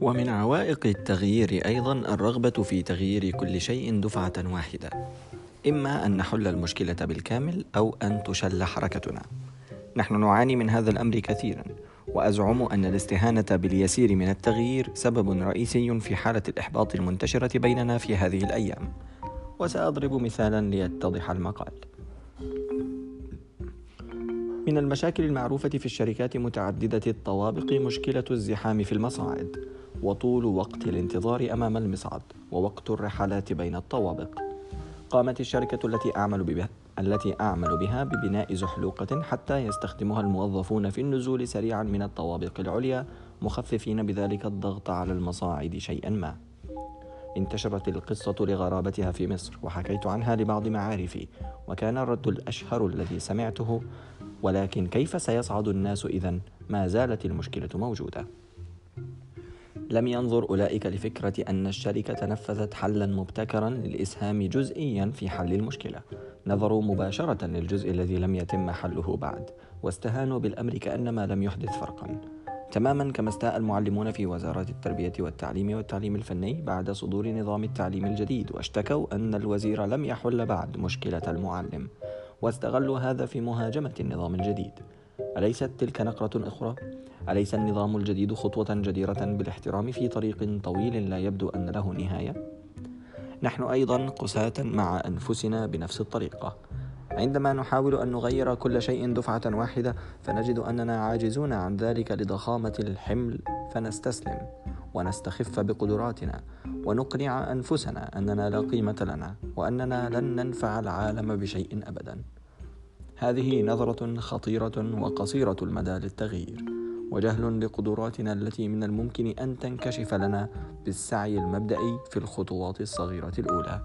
ومن عوائق التغيير أيضا الرغبة في تغيير كل شيء دفعة واحدة إما أن نحل المشكلة بالكامل أو أن تشل حركتنا. نحن نعاني من هذا الأمر كثيرا وأزعم أن الاستهانة باليسير من التغيير سبب رئيسي في حالة الإحباط المنتشرة بيننا في هذه الأيام. وسأضرب مثالا ليتضح المقال. من المشاكل المعروفة في الشركات متعددة الطوابق مشكلة الزحام في المصاعد. وطول وقت الانتظار أمام المصعد ووقت الرحلات بين الطوابق. قامت الشركة التي أعمل بها التي أعمل بها ببناء زحلوقة حتى يستخدمها الموظفون في النزول سريعا من الطوابق العليا مخففين بذلك الضغط على المصاعد شيئا ما. انتشرت القصة لغرابتها في مصر وحكيت عنها لبعض معارفي وكان الرد الأشهر الذي سمعته ولكن كيف سيصعد الناس إذا ما زالت المشكلة موجودة. لم ينظر أولئك لفكرة أن الشركة نفذت حلا مبتكرا للإسهام جزئيا في حل المشكلة. نظروا مباشرة للجزء الذي لم يتم حله بعد واستهانوا بالأمر كأنما لم يحدث فرقا. تماما كما استاء المعلمون في وزارة التربية والتعليم والتعليم الفني بعد صدور نظام التعليم الجديد واشتكوا أن الوزير لم يحل بعد مشكلة المعلم واستغلوا هذا في مهاجمة النظام الجديد. أليست تلك نقرة أخرى؟ أليس النظام الجديد خطوة جديرة بالاحترام في طريق طويل لا يبدو أن له نهاية؟ نحن أيضا قساة مع أنفسنا بنفس الطريقة عندما نحاول أن نغير كل شيء دفعة واحدة فنجد أننا عاجزون عن ذلك لضخامة الحمل فنستسلم ونستخف بقدراتنا ونقنع أنفسنا أننا لا قيمة لنا وأننا لن ننفع العالم بشيء أبدا هذه نظرة خطيرة وقصيرة المدى للتغيير وجهل لقدراتنا التي من الممكن أن تنكشف لنا بالسعي المبدئي في الخطوات الصغيرة الأولى.